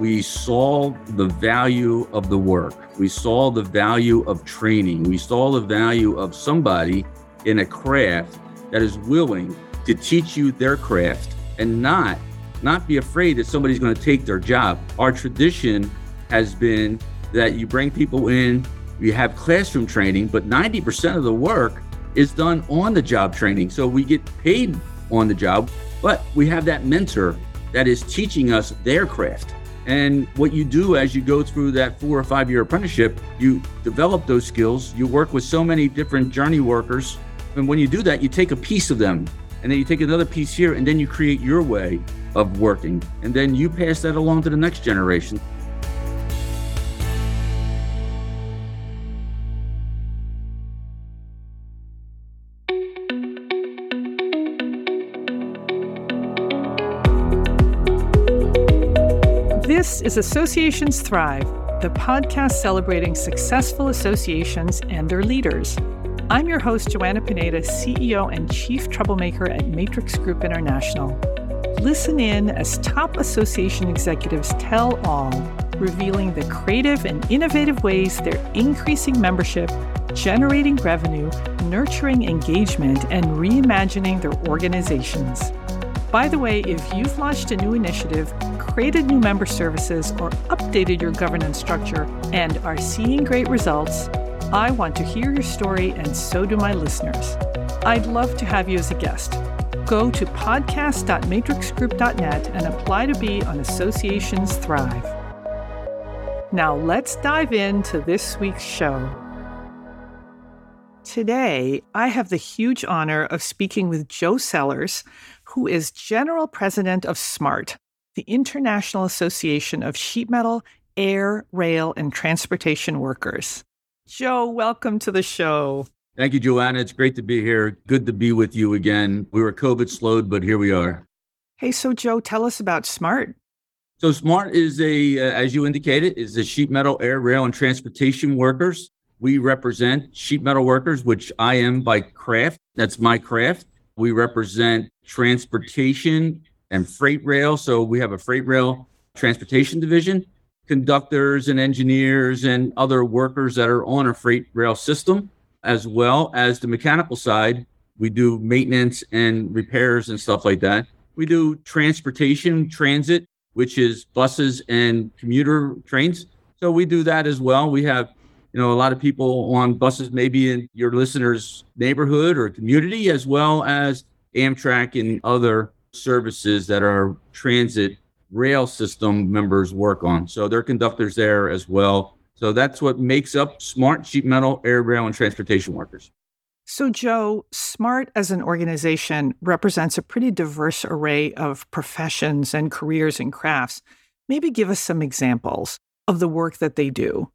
We saw the value of the work. We saw the value of training. We saw the value of somebody in a craft that is willing to teach you their craft and not not be afraid that somebody's going to take their job. Our tradition has been that you bring people in, you have classroom training, but 90% of the work is done on the job training. So we get paid on the job, but we have that mentor that is teaching us their craft. And what you do as you go through that four or five year apprenticeship, you develop those skills. You work with so many different journey workers. And when you do that, you take a piece of them and then you take another piece here and then you create your way of working. And then you pass that along to the next generation. Is Associations Thrive, the podcast celebrating successful associations and their leaders. I'm your host, Joanna Pineda, CEO and Chief Troublemaker at Matrix Group International. Listen in as top association executives tell all, revealing the creative and innovative ways they're increasing membership, generating revenue, nurturing engagement, and reimagining their organizations. By the way, if you've launched a new initiative, created new member services, or updated your governance structure and are seeing great results, I want to hear your story, and so do my listeners. I'd love to have you as a guest. Go to podcast.matrixgroup.net and apply to be on Associations Thrive. Now, let's dive into this week's show. Today, I have the huge honor of speaking with Joe Sellers, who is General President of SMART, the International Association of Sheet Metal, Air, Rail, and Transportation Workers. Joe, welcome to the show. Thank you, Joanna. It's great to be here. Good to be with you again. We were COVID slowed, but here we are. Hey, so Joe, tell us about SMART. So SMART is a, uh, as you indicated, is the sheet metal, air, rail, and transportation workers. We represent sheet metal workers, which I am by craft. That's my craft. We represent transportation and freight rail. So we have a freight rail transportation division, conductors and engineers and other workers that are on a freight rail system, as well as the mechanical side. We do maintenance and repairs and stuff like that. We do transportation, transit, which is buses and commuter trains. So we do that as well. We have you know, a lot of people on buses, maybe in your listeners' neighborhood or community, as well as Amtrak and other services that our transit rail system members work on. So they're conductors there as well. So that's what makes up SMART sheet metal, air, rail, and transportation workers. So, Joe, SMART as an organization represents a pretty diverse array of professions and careers and crafts. Maybe give us some examples of the work that they do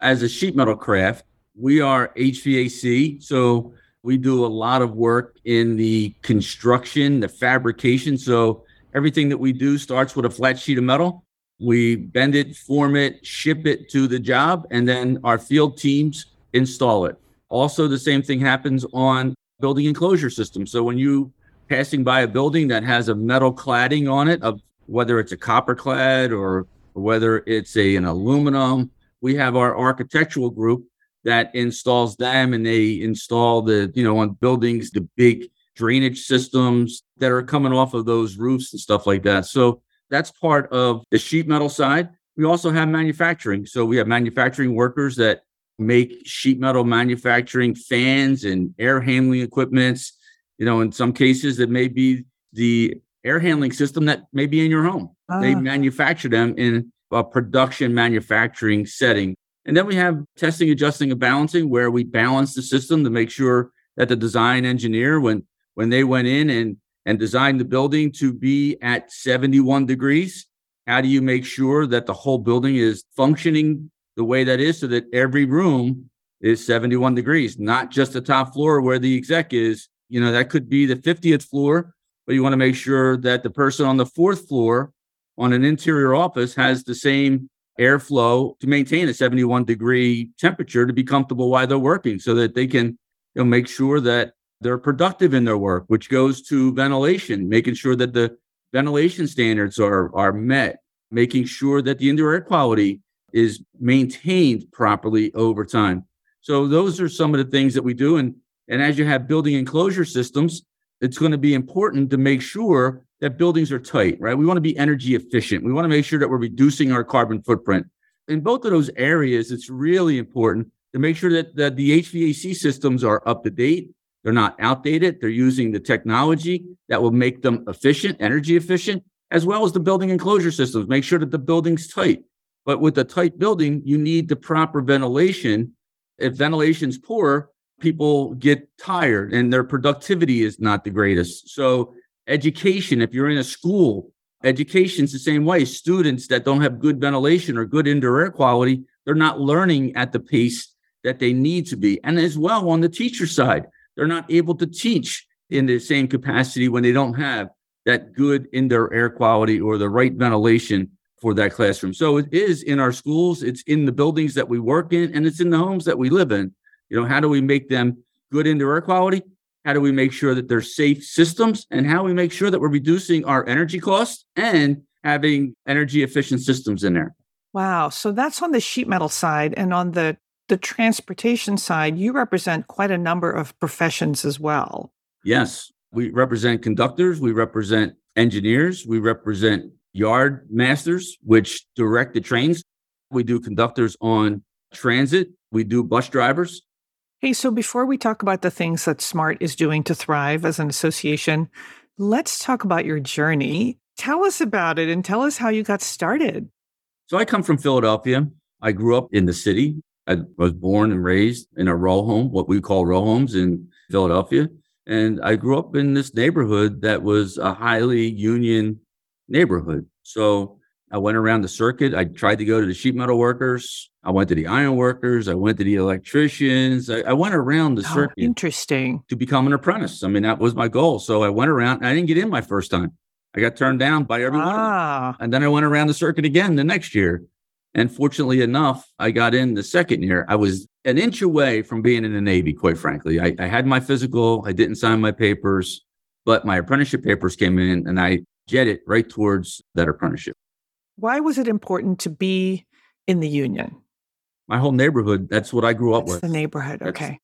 as a sheet metal craft, we are HVAC. So we do a lot of work in the construction, the fabrication. So everything that we do starts with a flat sheet of metal. We bend it, form it, ship it to the job, and then our field teams install it. Also, the same thing happens on building enclosure systems. So when you passing by a building that has a metal cladding on it, of whether it's a copper clad or whether it's a, an aluminum we have our architectural group that installs them and they install the, you know, on buildings, the big drainage systems that are coming off of those roofs and stuff like that. So that's part of the sheet metal side. We also have manufacturing. So we have manufacturing workers that make sheet metal manufacturing fans and air handling equipments. You know, in some cases, it may be the air handling system that may be in your home. They ah. manufacture them in a production manufacturing setting. And then we have testing, adjusting, and balancing, where we balance the system to make sure that the design engineer, when when they went in and and designed the building to be at 71 degrees, how do you make sure that the whole building is functioning the way that is so that every room is 71 degrees, not just the top floor where the exec is. You know, that could be the 50th floor, but you want to make sure that the person on the fourth floor on an interior office has the same airflow to maintain a 71 degree temperature to be comfortable while they're working so that they can you know, make sure that they're productive in their work, which goes to ventilation, making sure that the ventilation standards are, are met. making sure that the indoor air quality is maintained properly over time. So those are some of the things that we do. And, and as you have building enclosure systems, it's going to be important to make sure that buildings are tight, right? We want to be energy efficient. We want to make sure that we're reducing our carbon footprint. In both of those areas, it's really important to make sure that, that the HVAC systems are up to date. They're not outdated. They're using the technology that will make them efficient, energy efficient, as well as the building enclosure systems. Make sure that the building's tight. But with a tight building, you need the proper ventilation if ventilation's poor, people get tired and their productivity is not the greatest. So, education, if you're in a school, education's the same way. Students that don't have good ventilation or good indoor air quality, they're not learning at the pace that they need to be. And as well on the teacher side, they're not able to teach in the same capacity when they don't have that good indoor air quality or the right ventilation for that classroom. So it is in our schools, it's in the buildings that we work in, and it's in the homes that we live in. You know, how do we make them good indoor air quality? How do we make sure that they're safe systems? And how we make sure that we're reducing our energy costs and having energy efficient systems in there. Wow. So that's on the sheet metal side. And on the, the transportation side, you represent quite a number of professions as well. Yes. We represent conductors, we represent engineers, we represent yard masters, which direct the trains. We do conductors on transit. We do bus drivers. Hey, so before we talk about the things that SMART is doing to thrive as an association, let's talk about your journey. Tell us about it and tell us how you got started. So I come from Philadelphia. I grew up in the city. I was born and raised in a row home, what we call row homes in Philadelphia. And I grew up in this neighborhood that was a highly union neighborhood. So I went around the circuit. I tried to go to the sheet metal workers. I went to the iron workers. I went to the electricians. I, I went around the Oh, circuit interesting. to become an apprentice. I mean, that was my goal. So I went around. I didn't get in my first time. I got turned down by everyone. Ah, And then I went around the circuit again the next year. And fortunately enough, I got in the second year. I was an inch away from being in the Navy, quite frankly. I, I had my physical, I didn't sign my papers, but my apprenticeship papers came in and I jetted right towards that apprenticeship. Why was it important to be in the union? My whole neighborhood, that's what I grew up That's with. the neighborhood. That's- Okay.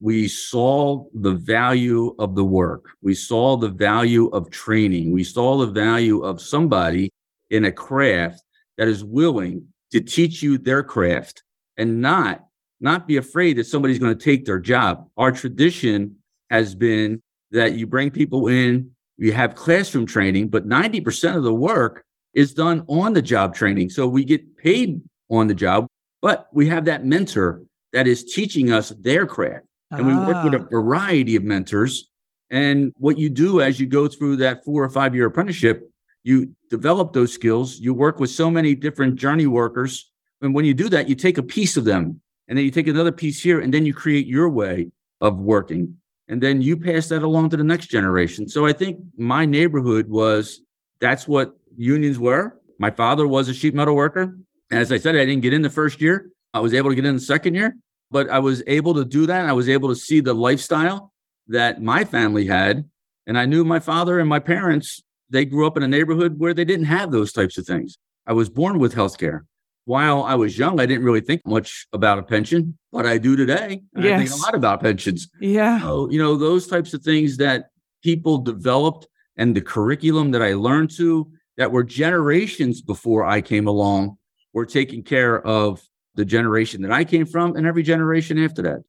we saw the value of the work. We saw the value of training. We saw the value of somebody in a craft that is willing to teach you their craft and not not be afraid that somebody's going to take their job. Our tradition has been that you bring people in, you have classroom training, but 90% of the work is done on the job training. So we get paid on the job, but we have that mentor that is teaching us their craft and we work with a Ah, variety of mentors. And what you do as you go through that four or five year apprenticeship, you develop those skills. You work with so many different journey workers. And when you do that, you take a piece of them and then you take another piece here and then you create your way of working. And then you pass that along to the next generation. So I think my neighborhood was that's what unions were. My father was a sheet metal worker. And as I said, I didn't get in the first year. I was able to get in the second year but I was able to do that. I was able to see the lifestyle that my family had. And I knew my father and my parents, they grew up in a neighborhood where they didn't have those types of things. I was born with healthcare. While I was young, I didn't really think much about a pension, but I do today. And I think a lot about pensions. yeah. So, you know, those types of things that people developed and the curriculum that I learned to that were generations before I came along were taking care of the generation that I came from and every generation after that.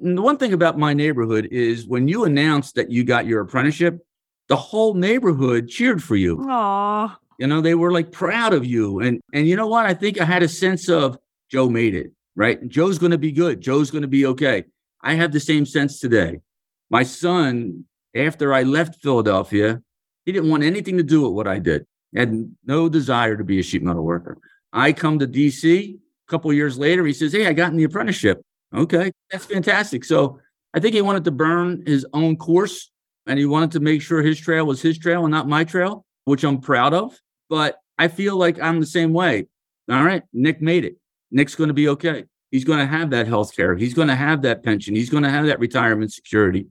And the one thing about my neighborhood is when you announced that you got your apprenticeship, the whole neighborhood cheered for you. Aw. You know, they were like proud of you. And and you know what? I think I had a sense of Joe made it, right? Joe's going to be good. Joe's going to be okay. I have the same sense today. My son, after I left Philadelphia, he didn't want anything to do with what I did. Had no desire to be a sheet metal worker. I come to DC a couple years later. He says, Hey, I got in the apprenticeship. Okay, that's fantastic. So I think he wanted to burn his own course and he wanted to make sure his trail was his trail and not my trail, which I'm proud of. But I feel like I'm the same way. All right, Nick made it. Nick's going to be okay. He's going to have that health care. He's going to have that pension. He's going to have that retirement security.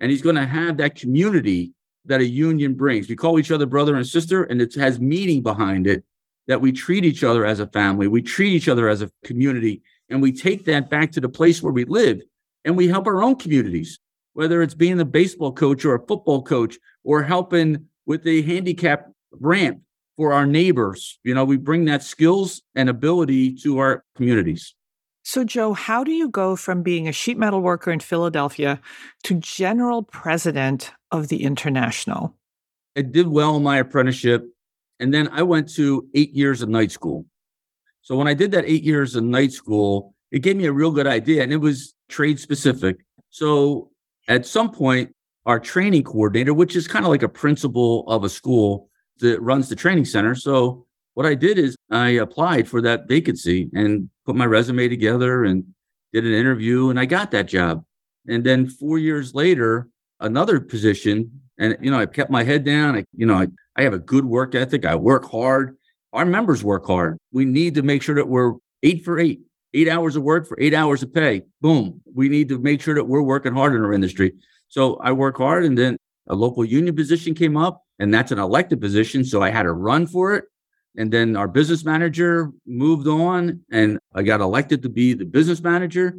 And he's going to have that community that a union brings. We call each other brother and sister, and it has meaning behind it that we treat each other as a family, we treat each other as a community, and we take that back to the place where we live and we help our own communities, whether it's being a baseball coach or a football coach or helping with a handicap ramp for our neighbors. You know, we bring that skills and ability to our communities. So, Joe, how do you go from being a sheet metal worker in Philadelphia to general president of the International? I did well in my apprenticeship. And then I went to eight years of night school. So when I did that eight years of night school, it gave me a real good idea and it was trade specific. So at some point, our training coordinator, which is kind of like a principal of a school that runs the training center. So what I did is I applied for that vacancy and put my resume together and did an interview and I got that job. And then four years later, another position. And, you know, I kept my head down. I, you know, I, I have a good work ethic. I work hard. Our members work hard. We need to make sure that we're eight for eight, eight hours of work for eight hours of pay. Boom. We need to make sure that we're working hard in our industry. So I work hard. And then a local union position came up, and that's an elected position. So I had to run for it. And then our business manager moved on, and I got elected to be the business manager.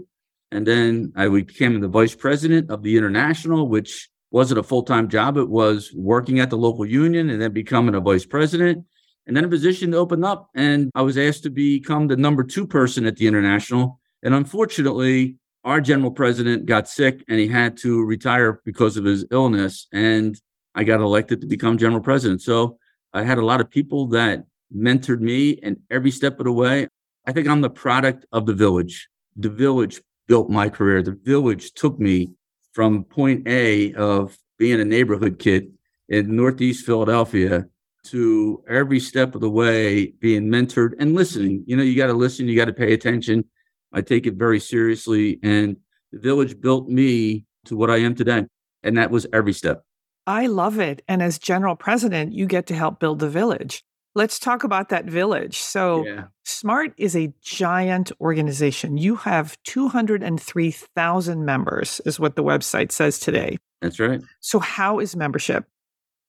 And then I became the vice president of the international, which wasn't a full time job. It was working at the local union and then becoming a vice president. And then a position opened up, and I was asked to become the number two person at the international. And unfortunately, our general president got sick and he had to retire because of his illness. And I got elected to become general president. So I had a lot of people that mentored me and every step of the way. I think I'm the product of the village. The village built my career. The village took me from point A of being a neighborhood kid in Northeast Philadelphia to every step of the way being mentored and listening. You know, you got to listen, you got to pay attention. I take it very seriously. And the village built me to what I am today. And that was every step. I love it. And as general president, you get to help build the village. Let's talk about that village. So, yeah. SMART is a giant organization. You have 203,000 members, is what the website says today. That's right. So, how is membership?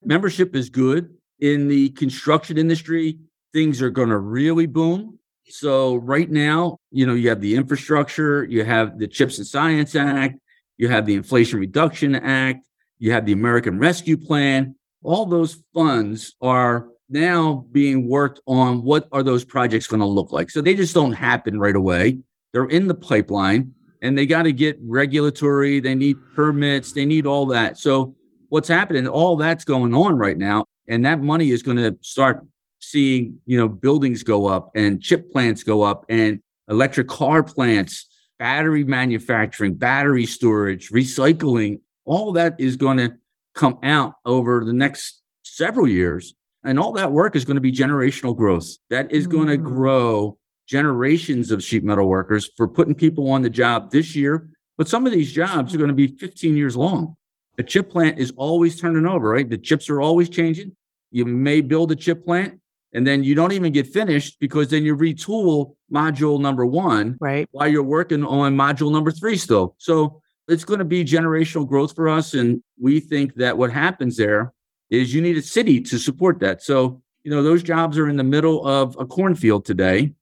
Membership is good. In the construction industry, things are going to really boom. So, right now, you know, you have the infrastructure, you have the CHIPS and Science Act, you have the Inflation Reduction Act, you have the American Rescue Plan. All those funds are now being worked on what are those projects going to look like. So they just don't happen right away. They're in the pipeline and they got to get regulatory, they need permits, they need all that. So what's happening, all that's going on right now. And that money is going to start seeing, you know, buildings go up and chip plants go up and electric car plants, battery manufacturing, battery storage, recycling, all that is going to come out over the next several years. And all that work is going to be generational growth. That is going to mm. grow generations of sheet metal workers for putting people on the job this year. But some of these jobs are going to be 15 years long. A chip plant is always turning over, right? The chips are always changing. You may build a chip plant and then you don't even get finished because then you retool module number one right. while you're working on module number three still. So it's going to be generational growth for us. And we think that what happens there is you need a city to support that. So, you know, those jobs are in the middle of a cornfield today.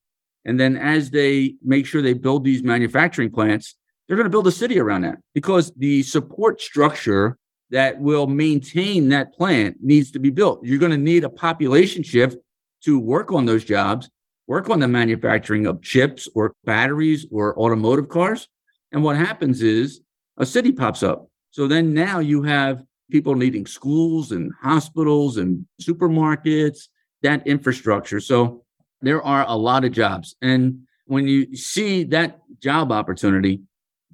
And then as they make sure they build these manufacturing plants, they're going to build a city around that because the support structure that will maintain that plant needs to be built. You're going to need a population shift to work on those jobs, work on the manufacturing of chips or batteries or automotive cars. And what happens is a city pops up. So then now you have people needing schools and hospitals and supermarkets, that infrastructure. So there are a lot of jobs. And when you see that job opportunity,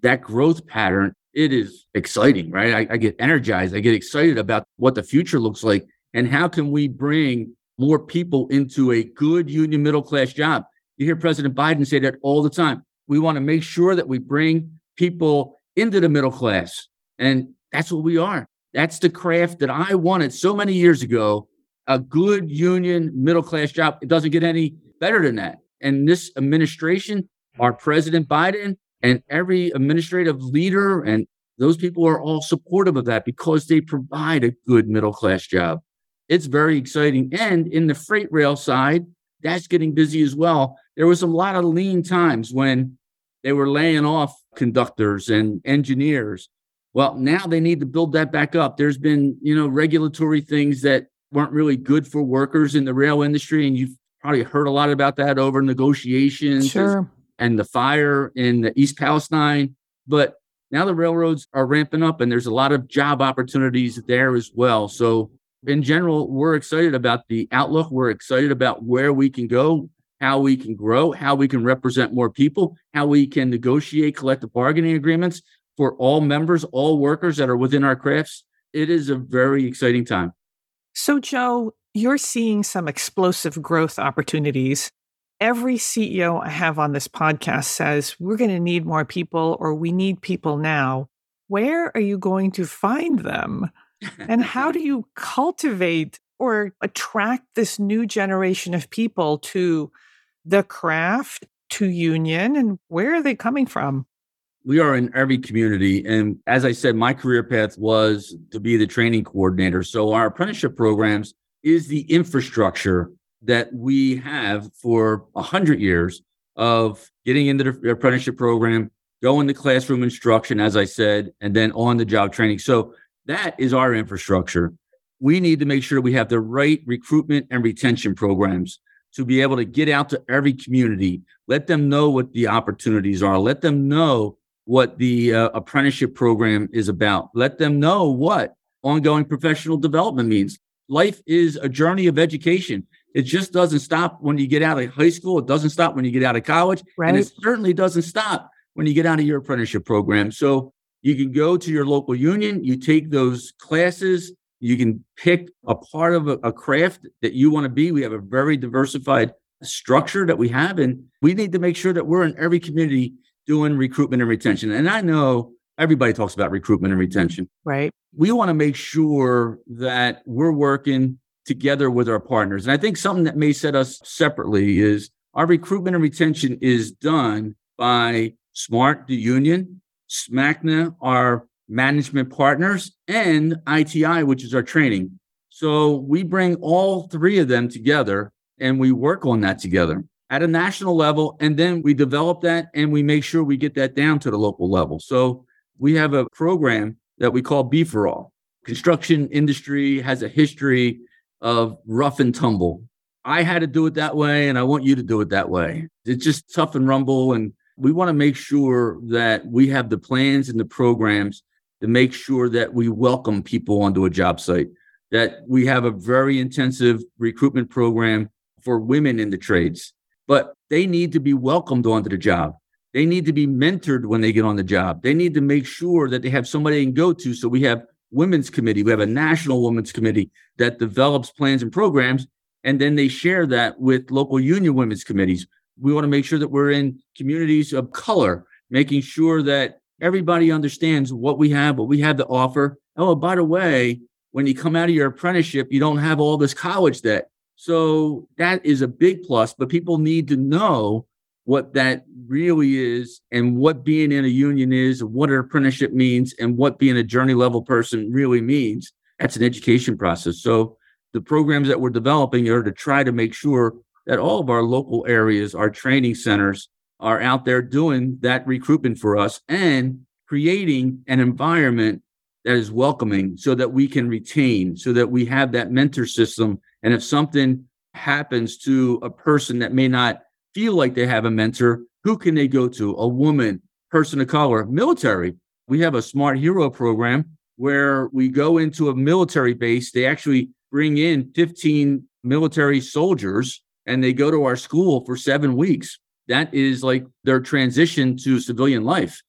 that growth pattern, it is exciting, right? I, I, get energized. I get excited about what the future looks like and how can we bring more people into a good union middle class job. You hear President Biden say that all the time. We want to make sure that we bring people into the middle class. And that's what we are. That's the craft that I wanted so many years ago. A good union middle class job. It doesn't get any better than that. And this administration, our President Biden, and every administrative leader, and those people are all supportive of that because they provide a good middle class job. It's very exciting. And in the freight rail side, that's getting busy as well. There was a lot of lean times when they were laying off conductors and engineers. Well, now they need to build that back up. There's been, you know, regulatory things that weren't really good for workers in the rail industry. And you've probably heard a lot about that over negotiations Sure. and the fire in the East Palestine. But now the railroads are ramping up and there's a lot of job opportunities there as well. So, in general, we're excited about the outlook. We're excited about where we can go, how we can grow, how we can represent more people, how we can negotiate collective bargaining agreements for all members, all workers that are within our crafts. It is a very exciting time. So, Joe, you're seeing some explosive growth opportunities. Every CEO I have on this podcast says we're going to need more people or we need people now. Where are you going to find them? And how do you cultivate or attract this new generation of people to the craft, to union, and where are they coming from? We are in every community. And as I said, my career path was to be the training coordinator. So our apprenticeship programs is the infrastructure that we have for a hundred years of getting into the apprenticeship program, going to classroom instruction, as I said, and then on the job training. So that is our infrastructure. We need to make sure we have the right recruitment and retention programs to be able to get out to every community, let them know what the opportunities are, let them know what the uh, apprenticeship program is about. Let them know what ongoing professional development means. Life is a journey of education. It just doesn't stop when you get out of high school. It doesn't stop when you get out of college. Right. And it certainly doesn't stop when you get out of your apprenticeship program. So you can go to your local union, you take those classes, you can pick a part of a, a craft that you want to be. We have a very diversified structure that we have, and we need to make sure that we're in every community doing recruitment and retention. And I know everybody talks about recruitment and retention. Right. We want to make sure that we're working together with our partners. And I think something that may set us separately is our recruitment and retention is done by SMART, the union, SMACNA, our management partners, and ITI, which is our training. So we bring all three of them together and we work on that together at a national level. And then we develop that and we make sure we get that down to the local level. So we have a program that we call Be for All. Construction industry has a history of rough and tumble. I had to do it that way, and I want you to do it that way. It's just tough and rumble. And we want to make sure that we have the plans and the programs to make sure that we welcome people onto a job site, that we have a very intensive recruitment program for women in the trades, but they need to be welcomed onto the job. They need to be mentored when they get on the job. They need to make sure that they have somebody they can go to. So we have women's committee. We have a national women's committee that develops plans and programs, and then they share that with local union women's committees. We want to make sure that we're in communities of color, making sure that everybody understands what we have, what we have to offer. Oh, by the way, when you come out of your apprenticeship, you don't have all this college debt. So that is a big plus, but people need to know what that really is and what being in a union is, what an apprenticeship means, and what being a journey level person really means. That's an education process. So the programs that we're developing are to try to make sure that all of our local areas, our training centers, are out there doing that recruitment for us and creating an environment that is welcoming so that we can retain, so that we have that mentor system. And if something happens to a person that may not feel like they have a mentor, who can they go to? A woman, person of color, military. We have a smart hero program where we go into a military base. They actually bring in 15 military soldiers and they go to our school for seven weeks. That is like their transition to civilian life.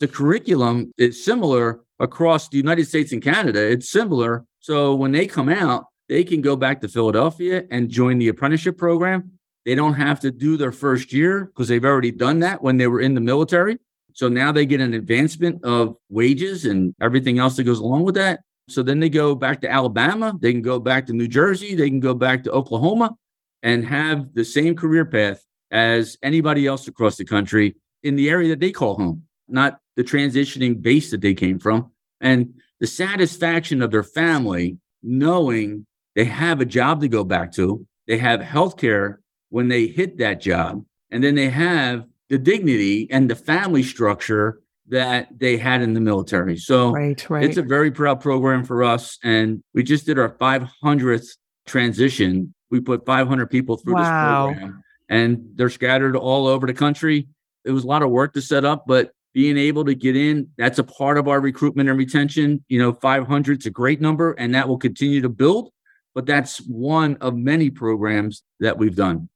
The curriculum is similar across the United States and Canada. It's similar. So when they come out, they can go back to Philadelphia and join the apprenticeship program. They don't have to do their first year because they've already done that when they were in the military. So now they get an advancement of wages and everything else that goes along with that. So then they go back to Alabama, they can go back to New Jersey, they can go back to Oklahoma and have the same career path as anybody else across the country in the area that they call home, not the transitioning base that they came from. And the satisfaction of their family knowing they have a job to go back to, they have health care when they hit that job. And then they have the dignity and the family structure that they had in the military. So right, right. it's a very proud program for us. And we just did our 500th transition. We put 500 people through wow. this program and they're scattered all over the country. It was a lot of work to set up, but being able to get in, that's a part of our recruitment and retention. You know, 500 is a great number and that will continue to build, but that's one of many programs that we've done.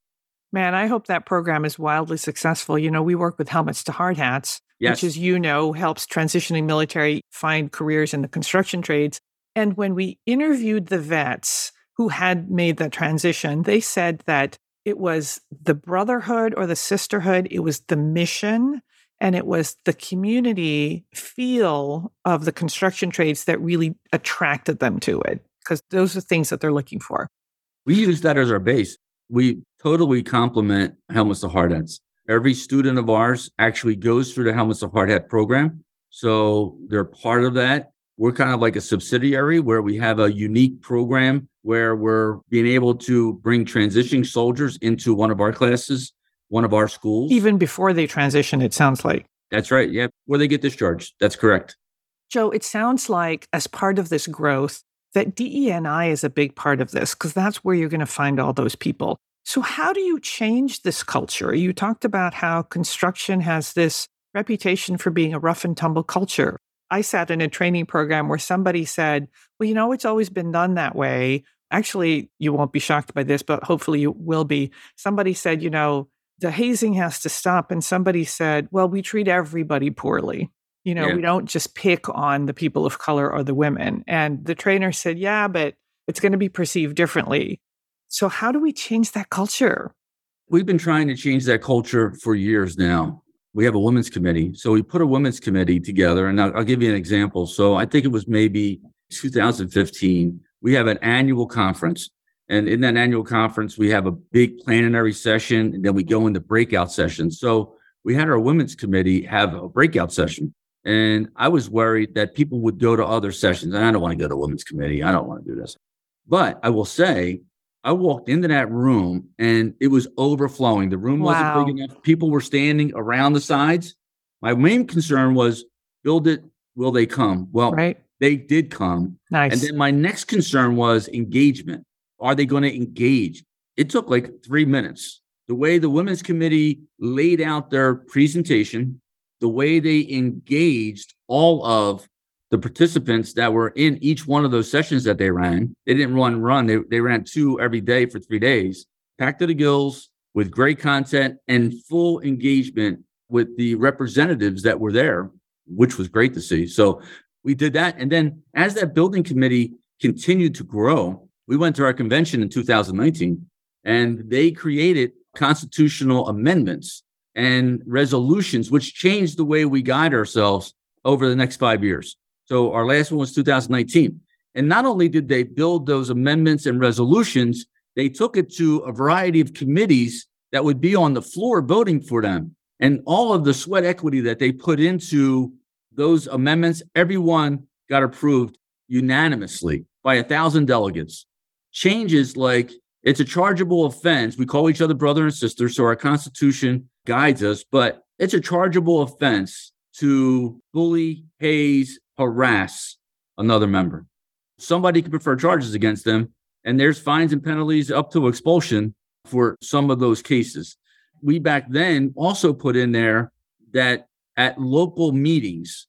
Man, I hope that program is wildly successful. You know, we work with Helmets to Hard Hats, yes. which, as you know, helps transitioning military find careers in the construction trades. And when we interviewed the vets who had made the transition, they said that it was the brotherhood or the sisterhood, it was the mission, and it was the community feel of the construction trades that really attracted them to it, because those are things that they're looking for. We use that as our base we totally complement Helmets of Hard Hats. Every student of ours actually goes through the Helmets of Hard Hat program. So they're part of that. We're kind of like a subsidiary where we have a unique program where we're being able to bring transitioning soldiers into one of our classes, one of our schools. Even before they transition, it sounds like. That's right. Yeah. Where they get discharged. That's correct. Joe, it sounds like as part of this growth, that DEI is a big part of this because that's where you're going to find all those people. So, how do you change this culture? You talked about how construction has this reputation for being a rough and tumble culture. I sat in a training program where somebody said, Well, you know, it's always been done that way. Actually, you won't be shocked by this, but hopefully you will be. Somebody said, You know, the hazing has to stop. And somebody said, Well, we treat everybody poorly. You know, yeah. we don't just pick on the people of color or the women. And the trainer said, Yeah, but it's going to be perceived differently. So, how do we change that culture? We've been trying to change that culture for years now. We have a women's committee. So, we put a women's committee together. And I'll, I'll give you an example. So, I think it was maybe 2015. We have an annual conference. And in that annual conference, we have a big plenary session, and then we go into breakout sessions. So, we had our women's committee have a breakout session. And I was worried that people would go to other sessions. And I don't want to go to women's committee. I don't want to do this. But I will say, I walked into that room and it was overflowing. The room wasn't big enough. People were standing around the sides. My main concern was build it, will they come? Well, right. they did come. Nice. And then my next concern was engagement. Are they going to engage? It took like three minutes. The way the women's committee laid out their presentation, the way they engaged all of the participants that were in each one of those sessions that they ran. They didn't run run. They, they ran two every day for three days, packed to the gills with great content and full engagement with the representatives that were there, which was great to see. So we did that. And then as that building committee continued to grow, we went to our convention in 2019 and they created constitutional amendments and resolutions, which changed the way we guide ourselves over the next five years. So our last one was 2019. And not only did they build those amendments and resolutions, they took it to a variety of committees that would be on the floor voting for them. And all of the sweat equity that they put into those amendments, everyone got approved unanimously by a thousand delegates. Changes like it's a chargeable offense. We call each other brother and sister, so our Constitution guides us, but it's a chargeable offense to bully, haze, harass another member. Somebody could prefer charges against them, and there's fines and penalties up to expulsion for some of those cases. We back then also put in there that at local meetings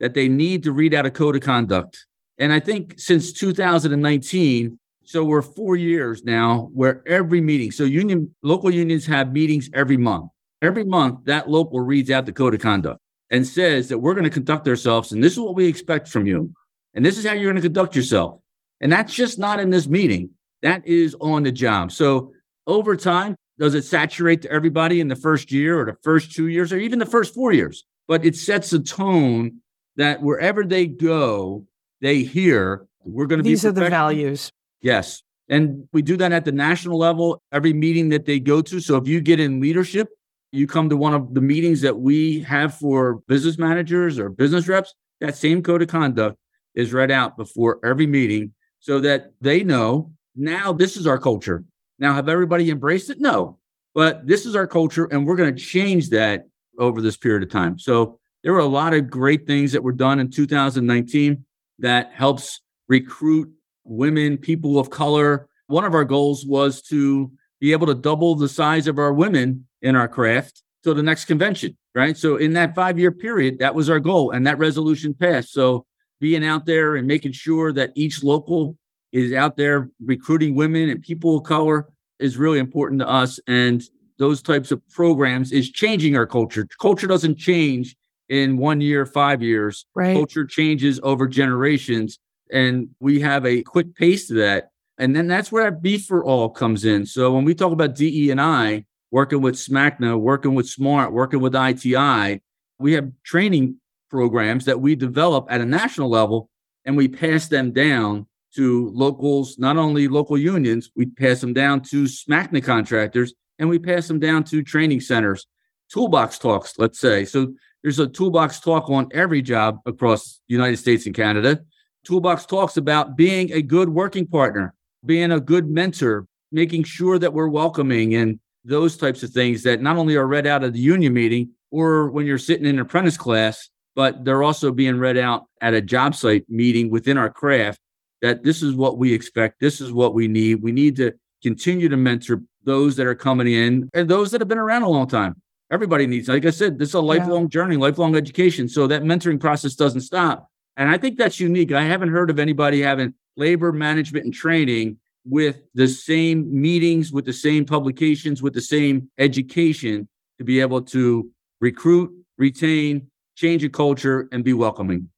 that they need to read out a code of conduct. And I think since 2019, so we're four years now where every meeting, so union local unions have meetings every month. Every month, that local reads out the code of conduct and says that we're going to conduct ourselves, and this is what we expect from you, and this is how you're going to conduct yourself. And that's just not in this meeting. That is on the job. So over time, does it saturate to everybody in the first year or the first two years or even the first four years? But it sets a tone that wherever they go, they hear we're going to be. These are the values. Yes. And we do that at the national level, every meeting that they go to. So if you get in leadership, you come to one of the meetings that we have for business managers or business reps, that same code of conduct is read out before every meeting so that they know now this is our culture. Now, have everybody embraced it? No. But this is our culture, and we're going to change that over this period of time. So there were a lot of great things that were done in 2019 that helps recruit women, people of color. One of our goals was to be able to double the size of our women in our craft till the next convention, right? So in that five year period, that was our goal, and that resolution passed. So being out there and making sure that each local is out there recruiting women and people of color is really important to us. And those types of programs is changing our culture. Culture doesn't change in one year, five years. Right. Culture changes over generations. And we have a quick pace to that. And then that's where that Be for All comes in. So when we talk about DE and I, working with SMACNA, working with SMART, working with ITI, we have training programs that we develop at a national level and we pass them down to locals, not only local unions, we pass them down to SMACNA contractors and we pass them down to training centers, toolbox talks, let's say. So there's a toolbox talk on every job across the United States and Canada. Toolbox talks about being a good working partner, being a good mentor, making sure that we're welcoming and those types of things that not only are read out at the union meeting or when you're sitting in an apprentice class, but they're also being read out at a job site meeting within our craft that this is what we expect. This is what we need. We need to continue to mentor those that are coming in and those that have been around a long time. Everybody needs, like I said, this is a lifelong yeah. journey, lifelong education. So that mentoring process doesn't stop. And I think that's unique. I haven't heard of anybody having labor management and training with the same meetings, with the same publications, with the same education to be able to recruit, retain, change a culture, and be welcoming.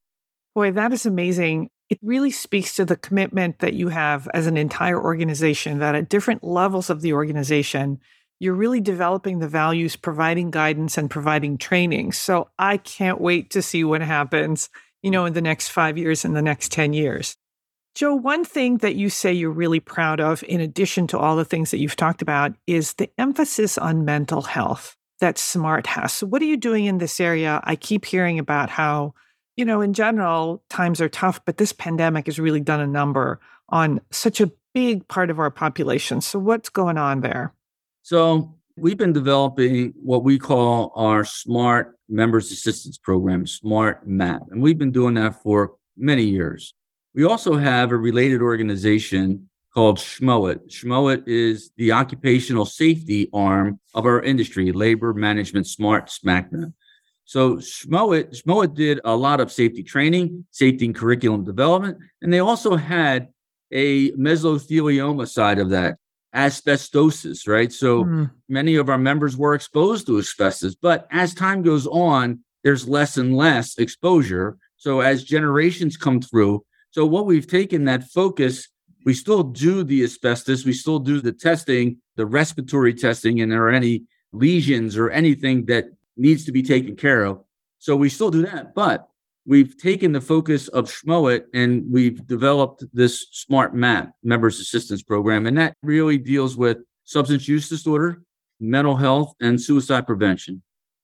Boy, that is amazing. It really speaks to the commitment that you have as an entire organization, that at different levels of the organization, you're really developing the values, providing guidance, and providing training. So I can't wait to see what happens, you know, in the next five years, in the next 10 years. Joe, one thing that you say you're really proud of, in addition to all the things that you've talked about, is the emphasis on mental health that SMART has. So, what are you doing in this area? I keep hearing about how, you know, in general, times are tough, but this pandemic has really done a number on such a big part of our population. So, what's going on there? So, we've been developing what we call our SMART Members Assistance Program, SMART MAP, and we've been doing that for many years. We also have a related organization called SMOHIT. SMOHIT is the occupational safety arm of our industry, Labor Management Smart SMACNA. So SMOHIT, SMOHIT did a lot of safety training, safety and curriculum development, and they also had a mesothelioma side of that, asbestosis, right? So mm. many of our members were exposed to asbestos, but as time goes on, there's less and less exposure. So as generations come through, so what we've taken that focus, we still do the asbestos, we still do the testing, the respiratory testing, and there are any lesions or anything that needs to be taken care of. So we still do that, but we've taken the focus of SMOHIT and we've developed this smart map members assistance program. And that really deals with substance use disorder, mental health, and suicide prevention.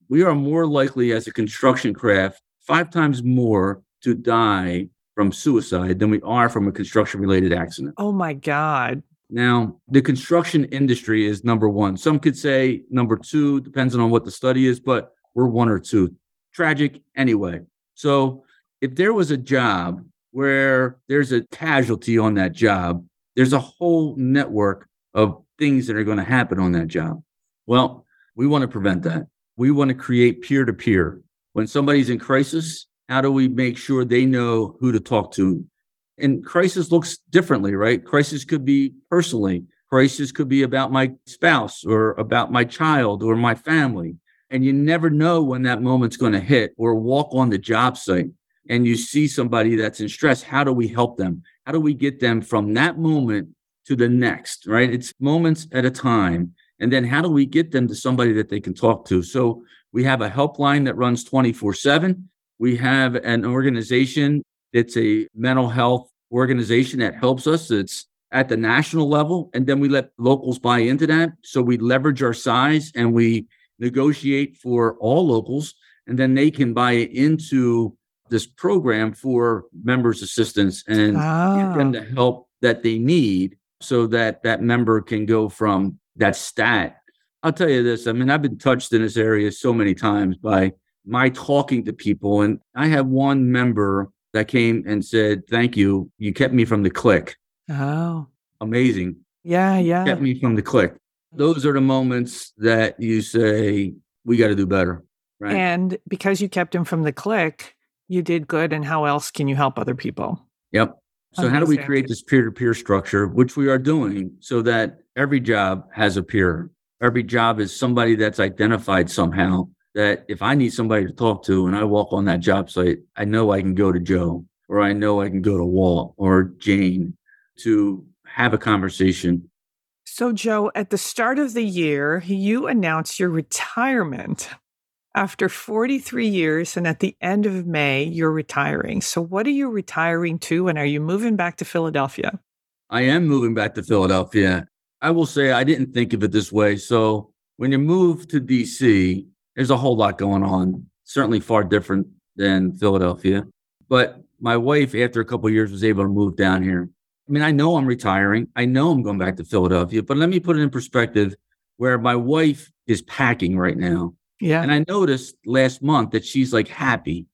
We are more likely as a construction craft, five times more to die from suicide than we are from a construction related accident. Oh my God. Now, the construction industry is number one. Some could say number two, depends on what the study is, but we're one or two. Tragic anyway. So, if there was a job where there's a casualty on that job, there's a whole network of things that are going to happen on that job. Well, we want to prevent that. We want to create peer to peer. When somebody's in crisis, how do we make sure they know who to talk to? And crisis looks differently, right? Crisis could be personally, crisis could be about my spouse or about my child or my family. And you never know when that moment's going to hit or walk on the job site and you see somebody that's in stress. How do we help them? How do we get them from that moment to the next, right? It's moments at a time. And then how do we get them to somebody that they can talk to? So we have a helpline that runs 24 7 we have an organization that's a mental health organization that helps us. It's at the national level, and then we let locals buy into that. So we leverage our size and we negotiate for all locals, and then they can buy into this program for members' assistance and ah. get them the help that they need so that that member can go from that stat I'll tell you this. I mean, I've been touched in this area so many times by my talking to people. And I have one member that came and said, Thank you. You kept me from the click. Oh, Amazing. yeah, yeah. Kept me from the click. Those are the moments that you say, We got to do better. Right. And because you kept him from the click, you did good. And how else can you help other people? Yep. So how do we create this peer-to-peer structure, which we are doing, so that every job has a peer. Every job is somebody that's identified somehow. That if I need somebody to talk to and I walk on that job site, I know I can go to Joe, or I know I can go to Walt or Jane to have a conversation. So, Joe, at the start of the year, you announced your retirement after 43 years. And at the end of May, you're retiring. So, what are you retiring to? And are you moving back to Philadelphia? I am moving back to Philadelphia. I will say I didn't think of it this way. So when you move to DC, there's a whole lot going on, certainly far different than Philadelphia. But my wife, after a couple of years, was able to move down here. I mean, I know I'm retiring. I know I'm going back to Philadelphia, but let me put it in perspective where my wife is packing right now. Yeah. And I noticed last month that she's like happy.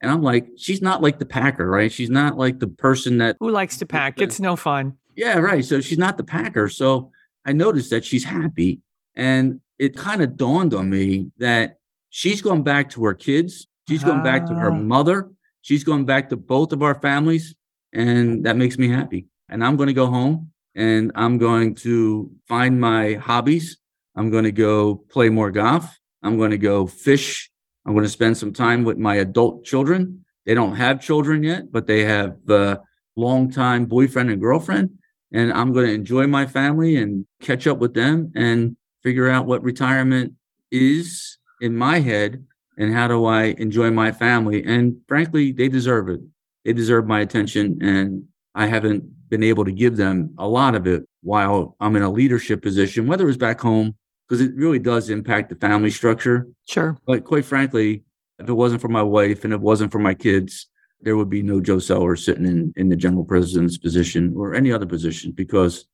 And I'm like, she's not like the packer, right? She's not like the person that Who likes to pack? It's no fun. yeah, right. So she's not the packer. So I noticed that she's happy. And it kind of dawned on me that she's going back to her kids. She's going back to her Ah. mother. She's going back to both of our families. And that makes me happy. And I'm going to go home and I'm going to find my hobbies. I'm going to go play more golf. I'm going to go fish. I'm going to spend some time with my adult children. They don't have children yet, but they have uh, longtime boyfriend and girlfriend and I'm going to enjoy my family and catch up with them and figure out what retirement is in my head and how do I enjoy my family. And frankly, they deserve it. They deserve my attention. And I haven't been able to give them a lot of it while I'm in a leadership position, whether it's back home, because it really does impact the family structure. Sure. But quite frankly, if it wasn't for my wife and it wasn't for my kids, there would be no Joe Sellers sitting in, in the general president's position or any other position because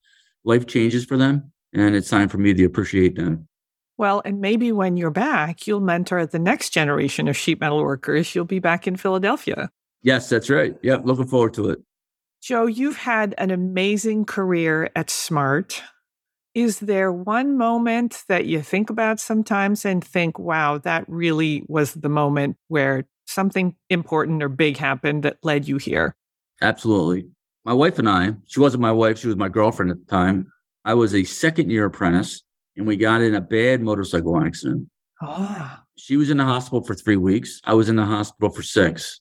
life changes for them and it's time for me to appreciate them. Well, and maybe when you're back, you'll mentor the next generation of sheet metal workers. You'll be back in Philadelphia. Yes, that's right. Yep, looking forward to it. Joe, you've had an amazing career at Smart. Is there one moment that you think about sometimes and think, wow, that really was the moment where something important or big happened that led you here? Absolutely. My wife and I, she wasn't my wife, she was my girlfriend at the time. I was a second year apprentice and we got in a bad motorcycle accident. Oh, She was in the hospital for three weeks. I was in the hospital for six.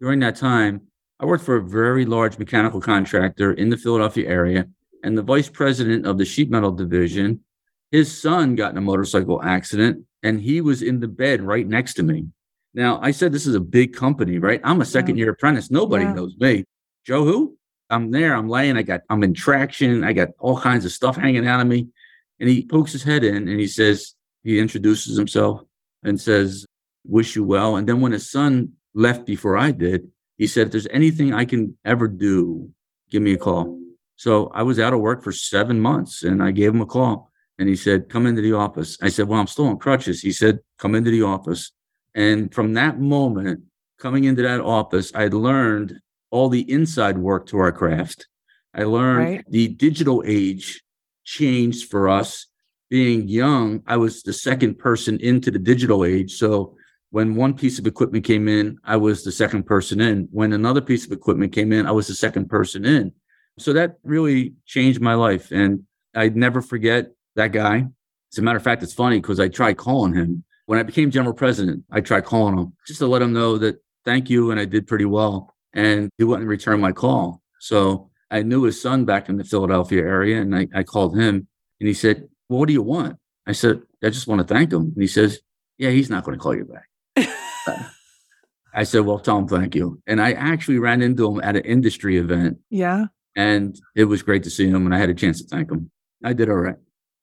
During that time, I worked for a very large mechanical contractor in the Philadelphia area, and the vice president of the sheet metal division, his son got in a motorcycle accident, and he was in the bed right next to me. Now, I said this is a big company, right? I'm a second year apprentice. Nobody Yeah. knows me. Joe, who? I'm there. I'm laying. I got. I'm in traction. I got all kinds of stuff hanging out of me. And he pokes his head in, and he says, he introduces himself and says, "Wish you well." And then when his son left before I did, he said, "If there's anything I can ever do, give me a call." So I was out of work for seven months, and I gave him a call, and he said, "Come into the office." I said, "Well, I'm still on crutches." He said, "Come into the office." And from that moment, coming into that office, I'd learned all the inside work to our craft. I learned Right. the digital age changed for us. Being young, I was the second person into the digital age. So when one piece of equipment came in, I was the second person in. When another piece of equipment came in, I was the second person in. So that really changed my life. And I'd never forget that guy. As a matter of fact, it's funny because I tried calling him. When I became general president, I tried calling him just to let him know that thank you and I did pretty well. And he wouldn't return my call. So I knew his son back in the Philadelphia area and I, I called him and he said, well, What do you want? I said, I just want to thank him. And he says, Yeah, he's not going to call you back. I said, Well, Tom, thank you. And I actually ran into him at an industry event yeah. and it was great to see him and I had a chance to thank him. I did all right.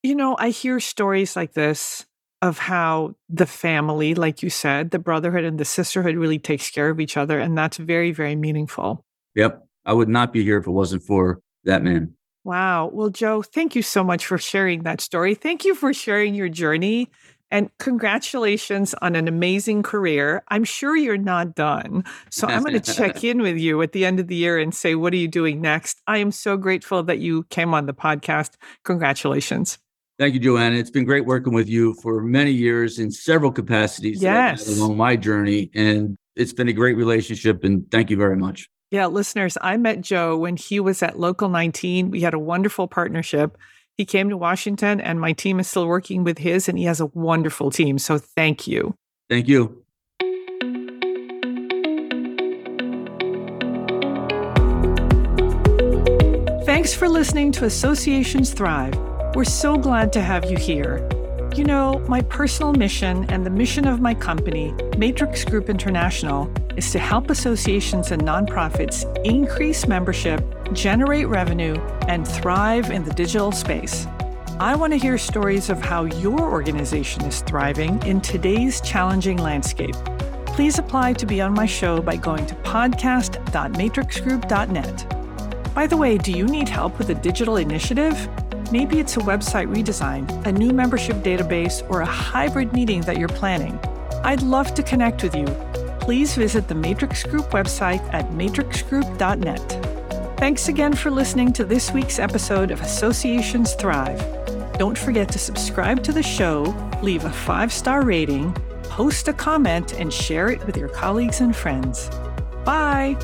You know, I hear stories like this of how the family, like you said, the brotherhood and the sisterhood really takes care of each other. And that's very, very meaningful. Yep. I would not be here if it wasn't for that man. Wow. Well, Joe, thank you so much for sharing that story. Thank you for sharing your journey. And congratulations on an amazing career. I'm sure you're not done. So I'm going to check in with you at the end of the year and say, what are you doing next? I am so grateful that you came on the podcast. Congratulations. Thank you, Joanna. It's been great working with you for many years in several capacities yes. along my journey. And it's been a great relationship. And thank you very much. Yeah, listeners, I met Joe when he was at Local 19. We had a wonderful partnership. He came to Washington, and my team is still working with his, and he has a wonderful team. So thank you. Thank you. Thanks for listening to Associations Thrive. We're so glad to have you here. You know, my personal mission and the mission of my company, Matrix Group International, is to help associations and nonprofits increase membership, generate revenue, and thrive in the digital space. I want to hear stories of how your organization is thriving in today's challenging landscape. Please apply to be on my show by going to podcast.matrixgroup.net. By the way, do you need help with a digital initiative? Maybe it's a website redesign, a new membership database, or a hybrid meeting that you're planning. I'd love to connect with you. Please visit the Matrix Group website at matrixgroup.net. Thanks again for listening to this week's episode of Associations Thrive. Don't forget to subscribe to the show, leave a five star rating, post a comment, and share it with your colleagues and friends. Bye.